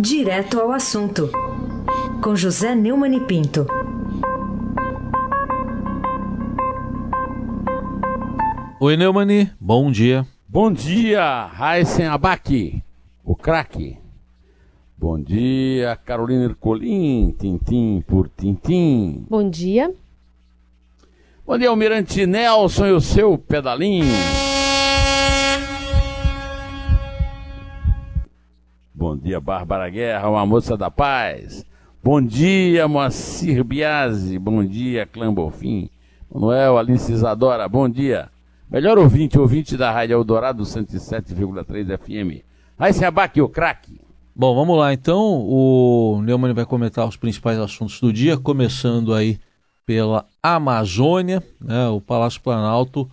Direto ao assunto, com José Neumann e Pinto. Oi, Neumani, bom dia. Bom dia, Raíssen Abac, o craque. Bom dia, Carolina Ercolim, tintim por tintim. Bom dia. Bom dia, Almirante Nelson e o seu pedalinho. Dia, Bárbara Guerra, uma moça da paz. Bom dia, Moacir Biasi. Bom dia, Clã Bofim. Manuel, Alice Isadora, bom dia. Melhor ouvinte, ouvinte da Rádio Eldorado 107,3 FM. Aí se abaque o craque. Bom, vamos lá então. O Neumann vai comentar os principais assuntos do dia, começando aí pela Amazônia. Né? O Palácio Planalto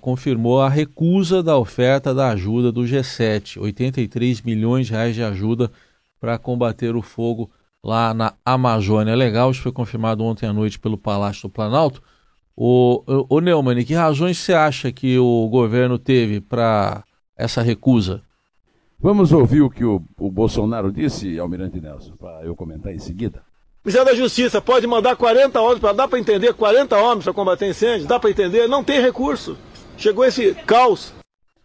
confirmou a recusa da oferta da ajuda do G7, 83 milhões de reais de ajuda para combater o fogo lá na Amazônia. Legal, isso foi confirmado ontem à noite pelo Palácio do Planalto. O, o, o Neumann, que razões você acha que o governo teve para essa recusa? Vamos ouvir o que o, o Bolsonaro disse, Almirante Nelson, para eu comentar em seguida. Ministério da Justiça pode mandar 40 homens, para dá para entender, 40 homens para combater incêndio, dá para entender, não tem recurso. Chegou esse caos.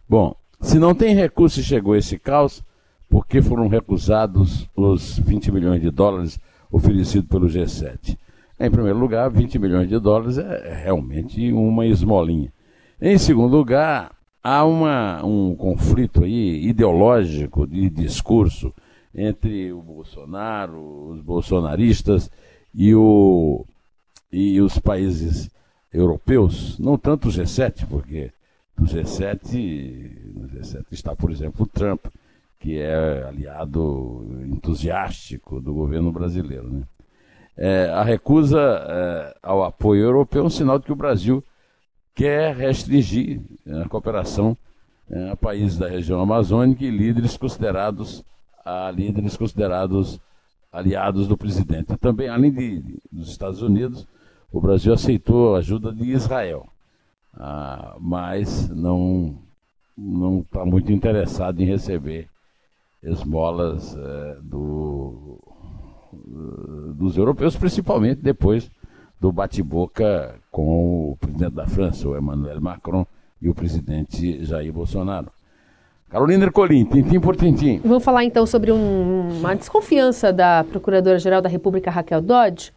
Bom, se não tem recurso e chegou esse caos, por que foram recusados os 20 milhões de dólares oferecidos pelo G7? Em primeiro lugar, 20 milhões de dólares é realmente uma esmolinha. Em segundo lugar, há uma, um conflito aí ideológico de discurso entre o Bolsonaro, os bolsonaristas e, o, e os países europeus, não tanto o G7, porque no G7, no G7 está, por exemplo, o Trump, que é aliado entusiástico do governo brasileiro. Né? É, a recusa é, ao apoio europeu é um sinal de que o Brasil quer restringir a cooperação é, a países da região amazônica e líderes considerados a líderes considerados aliados do presidente. Também, além de, dos Estados Unidos, o Brasil aceitou a ajuda de Israel, ah, mas não não está muito interessado em receber esmolas eh, do, dos europeus, principalmente depois do bate-boca com o presidente da França, o Emmanuel Macron, e o presidente Jair Bolsonaro. Carolina Ercolim, tintim por tintim. Vamos falar então sobre um, uma desconfiança da Procuradora-Geral da República, Raquel Dodge.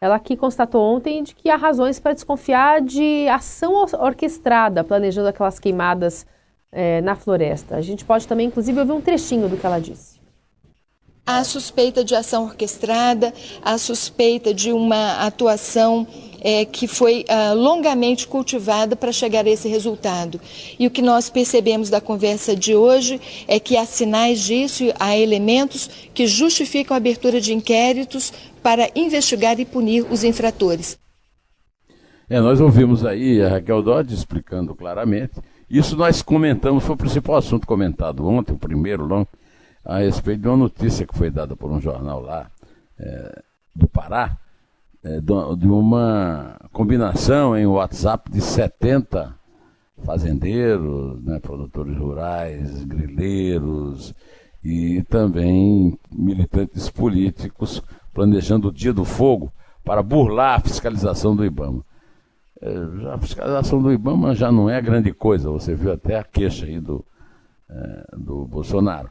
Ela aqui constatou ontem de que há razões para desconfiar de ação orquestrada, planejando aquelas queimadas é, na floresta. A gente pode também, inclusive, ouvir um trechinho do que ela disse. Há suspeita de ação orquestrada, há suspeita de uma atuação é, que foi ah, longamente cultivada para chegar a esse resultado. E o que nós percebemos da conversa de hoje é que há sinais disso, há elementos que justificam a abertura de inquéritos para investigar e punir os infratores. É, nós ouvimos aí a Raquel Dodge explicando claramente. Isso nós comentamos, foi o principal assunto comentado ontem, o primeiro, não, a respeito de uma notícia que foi dada por um jornal lá é, do Pará, de uma combinação em WhatsApp de 70 fazendeiros, né, produtores rurais, grileiros e também militantes políticos planejando o dia do fogo para burlar a fiscalização do IBAMA. É, a fiscalização do IBAMA já não é grande coisa, você viu até a queixa aí do, é, do Bolsonaro.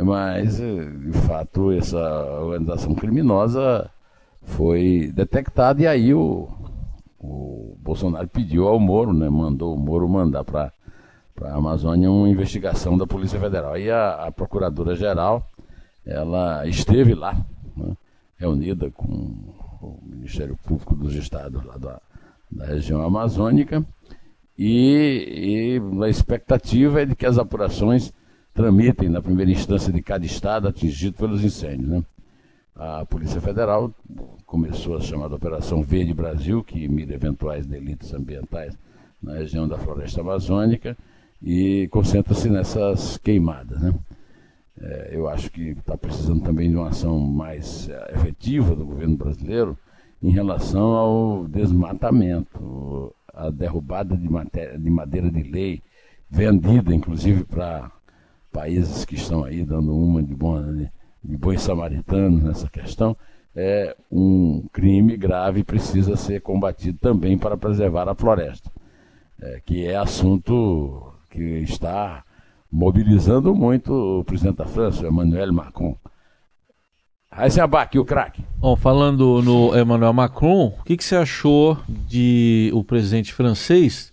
Mas, é, de fato, essa organização criminosa foi detectada e aí o, o Bolsonaro pediu ao Moro, né, mandou o Moro mandar para a Amazônia uma investigação da Polícia Federal. E a, a Procuradora-Geral, ela esteve lá, né, reunida com o Ministério Público dos Estados lá da, da região amazônica, e, e a expectativa é de que as apurações tramitem na primeira instância de cada estado atingido pelos incêndios. Né? A Polícia Federal começou a chamada Operação Verde Brasil, que mira eventuais delitos ambientais na região da floresta amazônica e concentra-se nessas queimadas. Né? É, eu acho que está precisando também de uma ação mais é, efetiva do governo brasileiro em relação ao desmatamento, a derrubada de, matéria, de madeira de lei, vendida inclusive para países que estão aí dando uma de bom, né, de bons samaritanos nessa questão, é um crime grave e precisa ser combatido também para preservar a floresta, é, que é assunto que está mobilizando muito o presidente da França, Emmanuel Macron. Aí se abaque o craque. Bom, falando no Emmanuel Macron, o que, que você achou de o presidente francês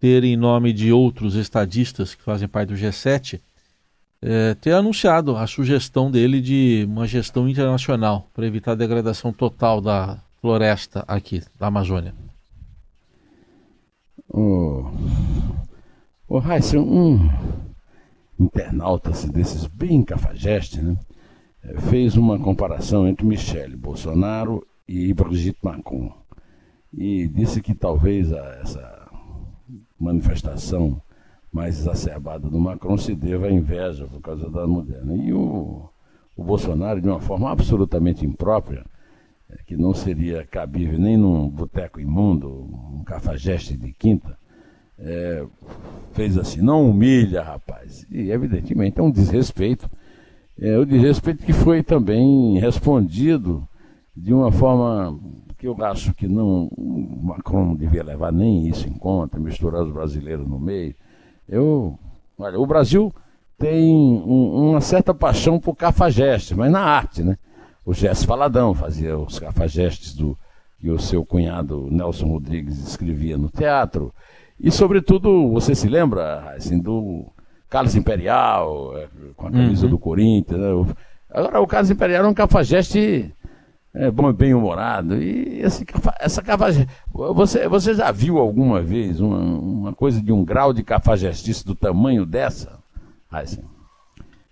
ter, em nome de outros estadistas que fazem parte do G7, é, ter anunciado a sugestão dele de uma gestão internacional para evitar a degradação total da floresta aqui, da Amazônia? O, o Heisen, um internauta assim, desses bem cafajeste, né? fez uma comparação entre Michele Bolsonaro e Brigitte Macron. E disse que talvez essa manifestação mais exacerbada do Macron se deva à inveja por causa da mulher. E o, o Bolsonaro, de uma forma absolutamente imprópria, é, que não seria cabível nem num boteco imundo, um cafajeste de quinta, é, fez assim, não humilha, rapaz. E evidentemente é um desrespeito é, o desrespeito que foi também respondido de uma forma que eu acho que não Macron não devia levar nem isso em conta, misturar os brasileiros no meio. Eu, olha, o Brasil tem um, uma certa paixão por cafajeste, mas na arte, né? O Gesso Faladão fazia os cafajestes do que o seu cunhado Nelson Rodrigues escrevia no teatro. E, sobretudo, você se lembra, assim, do Carlos Imperial, é, com a camisa uhum. do Corinthians. Né? Agora, o Carlos Imperial é um cafajeste é, bom, bem humorado. E esse, essa cafajeste. Você, você já viu alguma vez uma, uma coisa de um grau de cafajestice do tamanho dessa? Assim,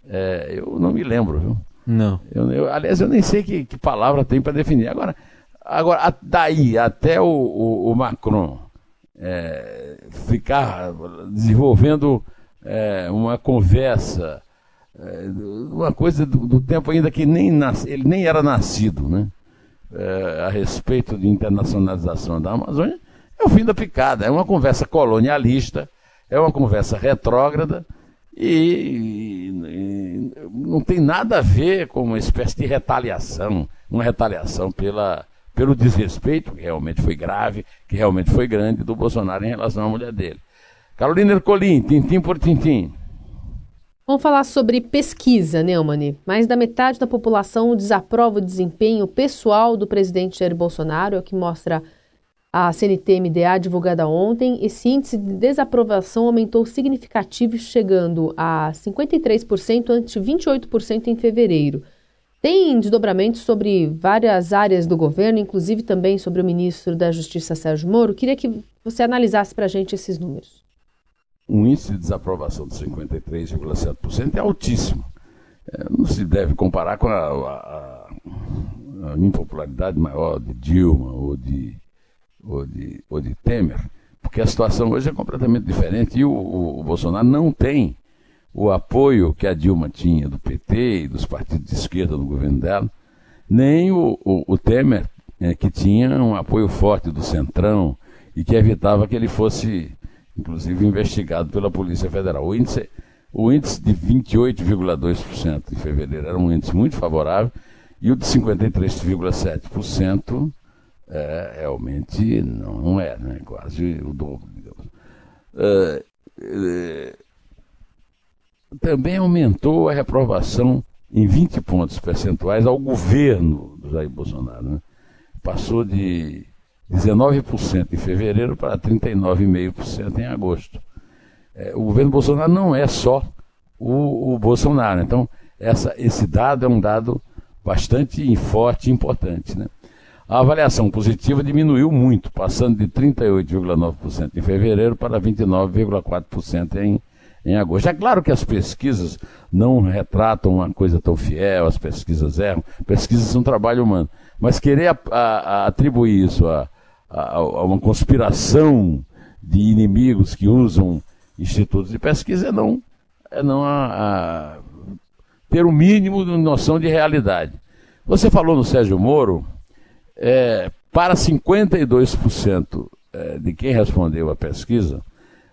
é, eu não me lembro, viu? Não. Eu, eu, aliás, eu nem sei que, que palavra tem para definir. Agora, agora, daí até o, o, o Macron é, ficar desenvolvendo é, uma conversa, é, uma coisa do, do, tempo ainda que nem nas, ele nem era nascido, né? É, a respeito de internacionalização da Amazônia, é o fim da picada. É uma conversa colonialista, é uma conversa retrógrada e, e, não tem nada a ver com uma espécie de retaliação, uma retaliação pela, pelo desrespeito, que realmente foi grave, que realmente foi grande, do Bolsonaro em relação à mulher dele. Carolina Ercolim, tintim por tintim. Vamos falar sobre pesquisa, Neumann. Mais da metade da população desaprova o desempenho pessoal do presidente Jair Bolsonaro, é o que mostra a CNT-MDA divulgada ontem. Esse índice de desaprovação aumentou significativo, chegando a 53% ante 28% em fevereiro. Tem desdobramentos sobre várias áreas do governo, inclusive também sobre o ministro da Justiça, Sérgio Moro. Queria que você analisasse para a gente esses números um índice de desaprovação de 53,7% é altíssimo. É, não se deve comparar com a, a, a, impopularidade maior de Dilma ou de, ou, de, ou de Temer, porque a situação hoje é completamente diferente e o, o, o Bolsonaro não tem o apoio que a Dilma tinha do PT e dos partidos de esquerda no governo dela, nem o, o, o Temer, é, que tinha um apoio forte do Centrão e que evitava que ele fosse inclusive investigado pela Polícia Federal. O índice, o índice de 28,2% em fevereiro era um índice muito favorável e o de 53,7% é, realmente não é, né? quase o dobro, digamos. É, é, também aumentou a reprovação em 20 pontos percentuais ao governo do Jair Bolsonaro. Né? Passou de 19% em fevereiro para 39,5% em agosto. É, o governo Bolsonaro não é só o, o Bolsonaro. Então, essa, esse dado é um dado bastante forte e importante. Né? A avaliação positiva diminuiu muito, passando de 38,9% em fevereiro para 29,4% em, em agosto. É claro que as pesquisas não retratam uma coisa tão fiel, as pesquisas erram, pesquisas são trabalho humano. Mas querer a, a, a atribuir isso a, a, a uma conspiração de inimigos que usam institutos de pesquisa é não, é não a, a ter o um mínimo de noção de realidade. Você falou no Sérgio Moro, é, para 52% é, de quem respondeu à pesquisa,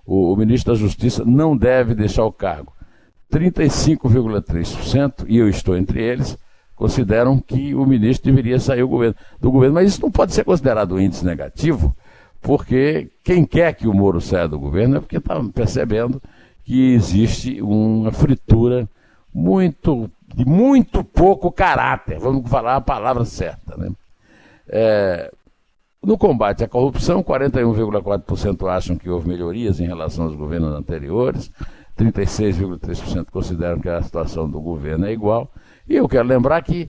o, o, ministro da Justiça não deve deixar o cargo. 35,3%, e eu estou entre eles, consideram que o ministro deveria sair do governo. Mas isso não pode ser considerado um índice negativo, porque quem quer que o Moro saia do governo é porque está percebendo que existe uma fritura muito de muito pouco caráter, vamos falar a palavra certa. Né? É, no combate à corrupção, 41,4% acham que houve melhorias em relação aos governos anteriores, 36,3% consideram que a situação do governo é igual. E eu quero lembrar que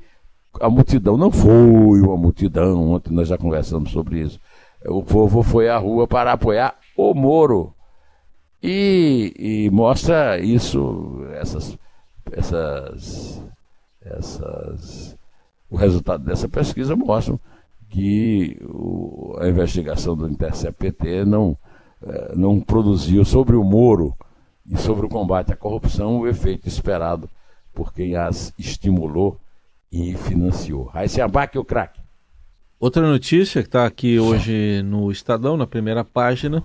a multidão não foi uma multidão, ontem nós já conversamos sobre isso. O povo foi à rua para apoiar o Moro. E, e mostra isso, essas, essas, essas, o resultado dessa pesquisa mostra que o, a investigação do Intercept PT não, eh, não produziu sobre o Moro e sobre o combate à corrupção o efeito esperado por quem as estimulou e financiou. Aí se abaque o craque. Outra notícia que está aqui hoje no Estadão, na primeira página,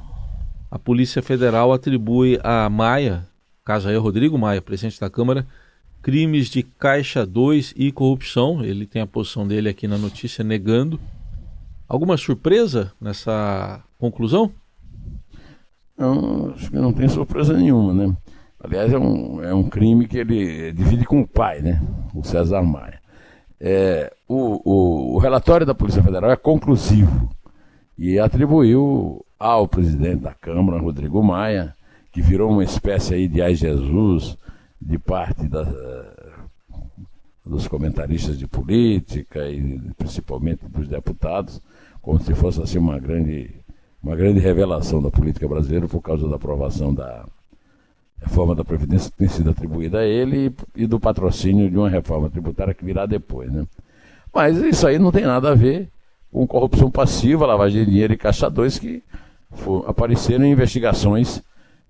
a Polícia Federal atribui a Maia, caso aí Rodrigo Maia, presidente da Câmara, crimes de Caixa 2 e corrupção. Ele tem a posição dele aqui na notícia negando. Alguma surpresa nessa conclusão? Não, acho que não tem surpresa nenhuma, né? Aliás, é um, é um crime que ele divide com o pai, né? O César Maia. É, o, o, o relatório da Polícia Federal é conclusivo e atribuiu ao presidente da Câmara, Rodrigo Maia, que virou uma espécie aí de ai Jesus de parte da, dos comentaristas de política e principalmente dos deputados, como se fosse assim uma grande, uma grande revelação da política brasileira por causa da aprovação da reforma da Previdência que tem sido atribuída a ele e do patrocínio de uma reforma tributária que virá depois. Né? Mas isso aí não tem nada a ver com corrupção passiva, lavagem de dinheiro e caixa 2 que for, apareceram em investigações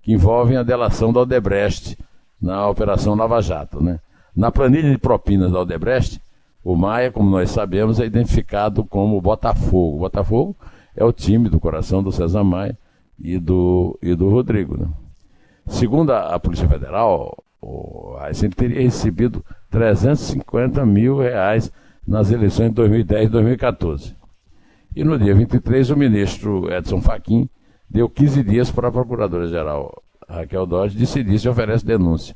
que envolvem a delação da Odebrecht na Operação Lava Jato. Né? Na planilha de propinas da Odebrecht, o Maia, como nós sabemos, é identificado como Botafogo. Botafogo é o time do coração do César Maia e do, e do Rodrigo. Né? Segundo a, Polícia Federal, o Aysen teria recebido 350 mil reais nas eleições de 2010 e 2014. E no dia 23, o ministro Edson Fachin deu 15 dias para a Procuradora-Geral Raquel Dodge decidir se oferece denúncia.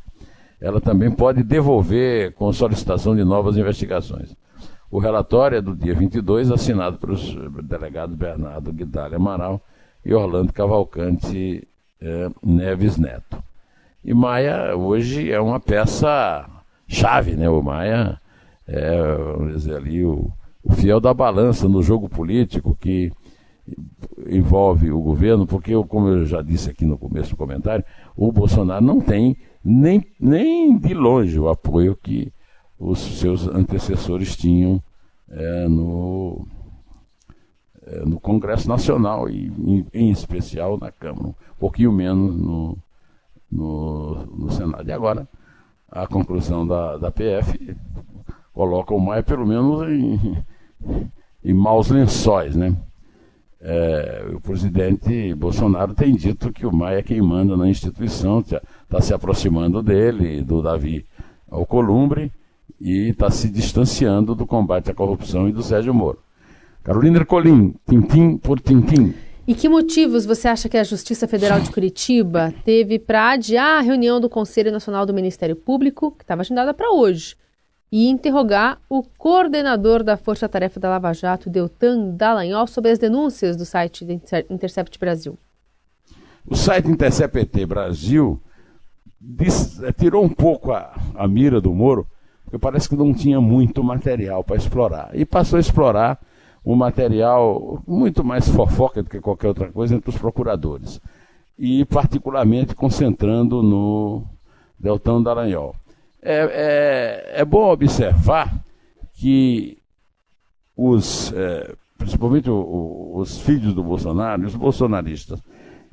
Ela também pode devolver com solicitação de novas investigações. O relatório é do dia 22, assinado pelos delegados Bernardo Guidalho Amaral e Orlando Cavalcante é, Neves Neto. E Maia hoje é uma peça chave, né? O Maia é, vamos dizer ali, o, o fiel da balança no jogo político que envolve o governo, porque, como eu já disse aqui no começo do comentário, o Bolsonaro não tem nem, nem de longe o apoio que os seus antecessores tinham é, no, no Congresso Nacional e, em, em, especial, na Câmara, um pouquinho menos no, no, no Senado. E agora, a conclusão da, da PF coloca o Maia pelo menos em, em maus lençóis, né? É, o presidente Bolsonaro tem dito que o Maia é quem manda na instituição, está se aproximando dele, do Davi Alcolumbre, e está se distanciando do combate à corrupção e do Sérgio Moro. Carolina Ercolim, tintim por tintim. E que motivos você acha que a Justiça Federal de Curitiba teve para adiar a reunião do Conselho Nacional do Ministério Público, que estava agendada para hoje? e interrogar o coordenador da Força Tarefa da Lava Jato, Deltan Dallagnol, sobre as denúncias do site Intercept Brasil. O site Intercept Brasil eh, tirou um pouco a, a mira do Moro, porque parece que não tinha muito material para explorar. E passou a explorar um material muito mais fofoca do que qualquer outra coisa entre os procuradores. E particularmente concentrando no Deltan Dallagnol é, é, é bom observar que os, é, principalmente o, o, os filhos do Bolsonaro, os bolsonaristas,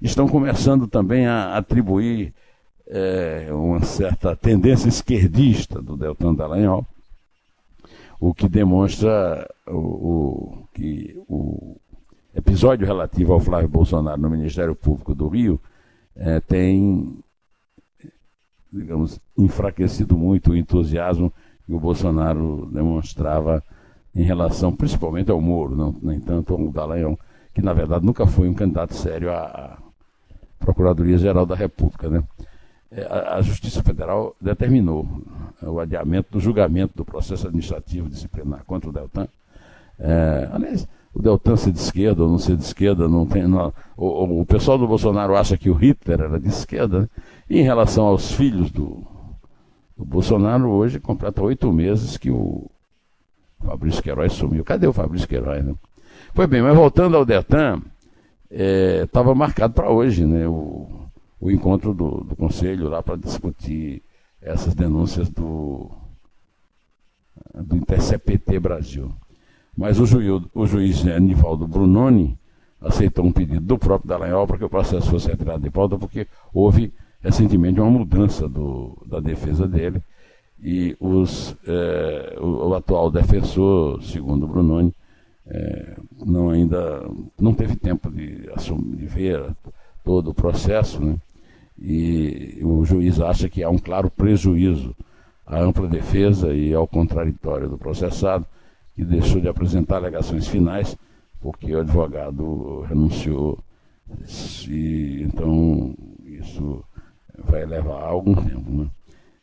estão começando também a atribuir é, uma certa tendência esquerdista do Deltan Dallagnol, o que demonstra o, o, que o episódio relativo ao Flávio Bolsonaro no Ministério Público do Rio é, tem digamos, enfraquecido muito o entusiasmo que o Bolsonaro demonstrava em relação principalmente ao Moro, não, nem tanto ao Dallagnol, que na verdade nunca foi um candidato sério à Procuradoria-Geral da República. Né? É, a, Justiça Federal determinou o adiamento do julgamento do processo administrativo disciplinar contra o Deltan. É, aliás, o Deltan ser de esquerda ou não ser de esquerda, não tem. Não, o, o, pessoal do Bolsonaro acha que o Hitler era de esquerda. Né? E em relação aos filhos do, do Bolsonaro, hoje completa oito meses que o Fabrício Queiroz sumiu. Cadê o Fabrício Queiroz? Né? Pois bem, mas voltando ao Deltan, estava é, marcado para hoje né, o, o encontro do, do conselho lá para discutir essas denúncias do, do InterCPT Brasil. Mas o, juiz, o juiz Anivaldo Brunoni aceitou um pedido do próprio Dallagnol para que o processo fosse retirado de pauta, porque houve recentemente uma mudança do, da defesa dele e os, eh, o, o, atual defensor, segundo Brunoni, eh, não ainda não teve tempo de, assumir, de ver todo o processo, né? E o juiz acha que há um claro prejuízo à ampla defesa e ao contraditório do processado, que deixou de apresentar alegações finais, porque o advogado renunciou, e então isso vai levar algum tempo. Né?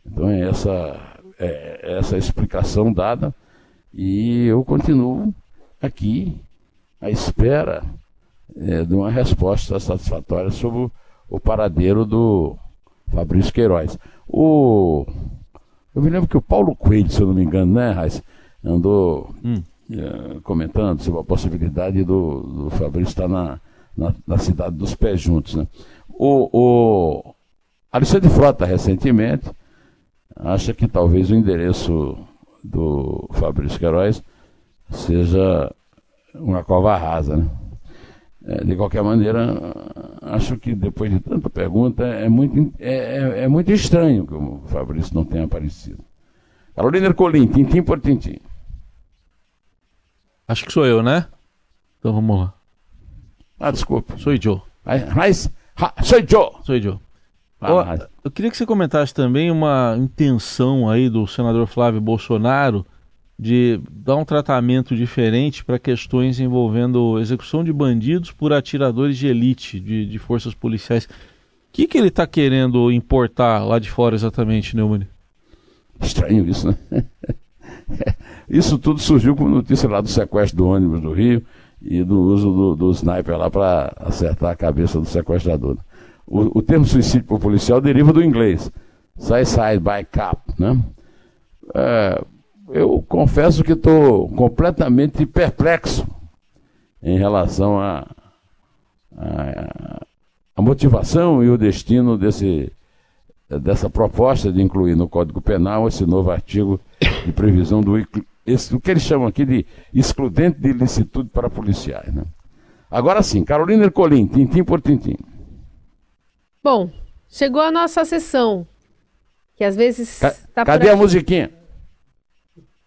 Então é essa, é essa explicação dada, e eu continuo aqui à espera é, de uma resposta satisfatória sobre o o paradeiro do Fabrício Queiroz. O, eu me lembro que o Paulo Coelho, se eu não me engano, né, Raiz, andou hum. é, comentando sobre a possibilidade do, do Fabrício estar na, na, na, cidade dos pés juntos. Né? O, o Alexandre Frota, recentemente, acha que talvez o endereço do Fabrício Queiroz seja uma cova rasa, né? É, de qualquer maneira, acho que depois de tanta pergunta, é muito, é, é, é muito estranho que o Fabrício não tenha aparecido. Carolina Ercolim, tintim por tintim. Acho que sou eu, né? Então vamos lá. Ah, desculpa. Sou Joe. Mas, sou Joe. Sou Joe. Ah, eu queria que você comentasse também uma intenção aí do senador Flávio Bolsonaro de dar um tratamento diferente para questões envolvendo execução de bandidos por atiradores de elite, de, de forças policiais. O que, que ele está querendo importar lá de fora exatamente, Neumann? Estranho isso, né? isso tudo surgiu com notícia lá do sequestro do ônibus do Rio e do uso do, do sniper lá para acertar a cabeça do sequestrador. O, o termo suicídio por policial deriva do inglês, suicide by cop, né? É, eu confesso que estou completamente perplexo em relação à a, a, a, motivação e o destino desse, dessa proposta de incluir no Código Penal esse novo artigo de previsão do esse, o que eles chamam aqui de excludente de ilicitude para policiais. Né? Agora sim, Carolina Ercolim, tintim por tintim. Bom, chegou a nossa sessão, que às vezes... Ca tá cadê a musiquinha?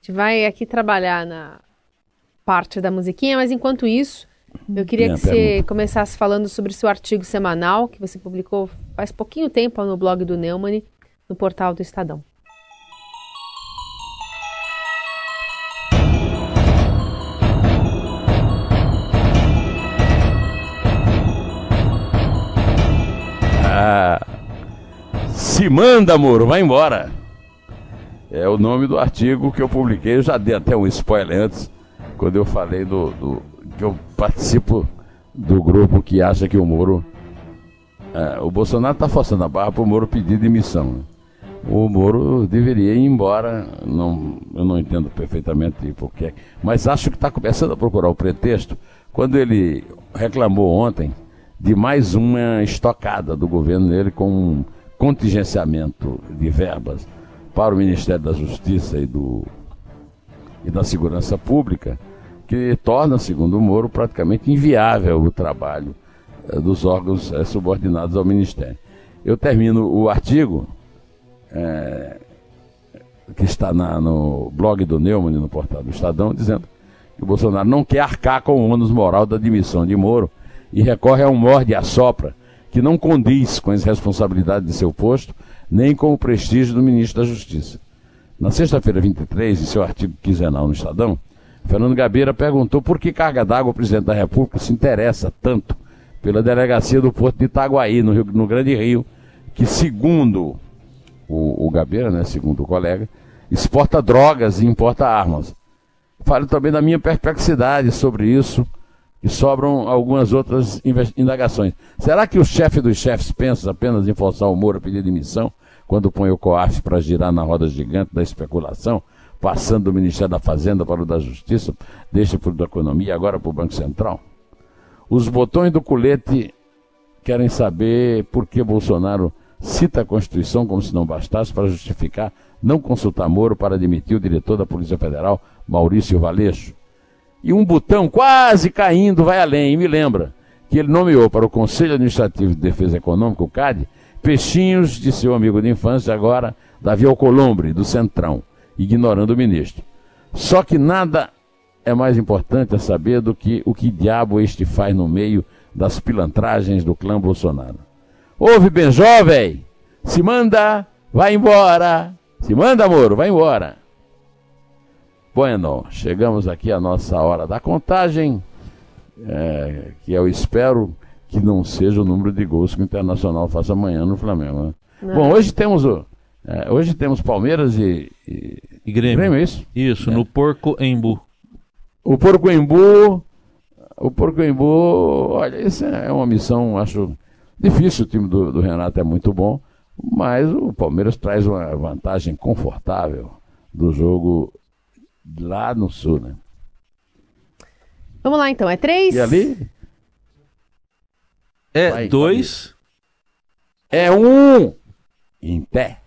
Gente vai aqui trabalhar na parte da musiquinha, mas enquanto isso, eu queria que você começasse falando sobre seu artigo semanal, que você publicou faz pouquinho tempo no blog do Neumann, no portal do Estadão. Ah, se manda, Moro, vai embora é o nome do artigo que eu publiquei. Eu já dei até um spoiler antes, quando eu falei do, do que eu participo do grupo que acha que o Moro. É, o Bolsonaro está forçando a barra para o Moro pedir demissão. Né? O Moro deveria ir embora. Não, eu não entendo perfeitamente porquê, mas acho que está começando a procurar o pretexto quando ele reclamou ontem de mais uma estocada do governo dele com um contingenciamento de verbas para o Ministério da Justiça e, do, e da Segurança Pública, que torna, segundo o Moro, praticamente inviável o trabalho eh, dos órgãos eh, subordinados ao Ministério. Eu termino o artigo eh, que está na, no blog do Neumann, no portal do Estadão, dizendo que o Bolsonaro não quer arcar com o ônus moral da demissão de Moro e recorre a um morde a sopra que não condiz com as responsabilidades de seu posto nem com o prestígio do ministro da Justiça. Na sexta-feira 23, em seu artigo quinzenal no Estadão, Fernando Gabeira perguntou por que carga d'água o presidente da República se interessa tanto pela delegacia do Porto de Itaguaí, no, Rio, no Grande Rio, que, segundo o, o Gabeira, né, segundo o colega, exporta drogas e importa armas. Falo também da minha perplexidade sobre isso, e sobram algumas outras indagações. Será que o chefe dos chefes pensa apenas em forçar o Moro a pedir demissão quando põe o COAF para girar na roda gigante da especulação, passando do Ministério da Fazenda para o da Justiça, deixa para o da Economia agora para o Banco Central? Os botões do colete querem saber por que Bolsonaro cita a Constituição como se não bastasse para justificar não consultar Moro para demitir o diretor da Polícia Federal, Maurício Valeixo. E um botão quase caindo vai além e me lembra que ele nomeou para o Conselho Administrativo de Defesa Econômica, o CAD, peixinhos de seu amigo de infância, agora Davi Alcolumbre, do Centrão, ignorando o ministro. Só que nada é mais importante a saber do que o que diabo este faz no meio das pilantragens do clã Bolsonaro. Ouve, bem jovem! Se manda, vai embora! Se manda, Moro, vai embora! Bueno, chegamos aqui à nossa hora da contagem, é, que eu espero que não seja o número de gols que o Internacional faça amanhã no Flamengo. Né? Bom, hoje temos o, é, hoje temos Palmeiras e, e, e Grêmio. Grêmio. é isso? Isso, é. no Porco Embu. O Porco Embu, o Porco Embu, olha, isso é uma missão, acho difícil. O time do, do Renato é muito bom, mas o Palmeiras traz uma vantagem confortável do jogo lá no sul, né? Vamos lá então, é três? E ali? É Vai, dois. É um em pé.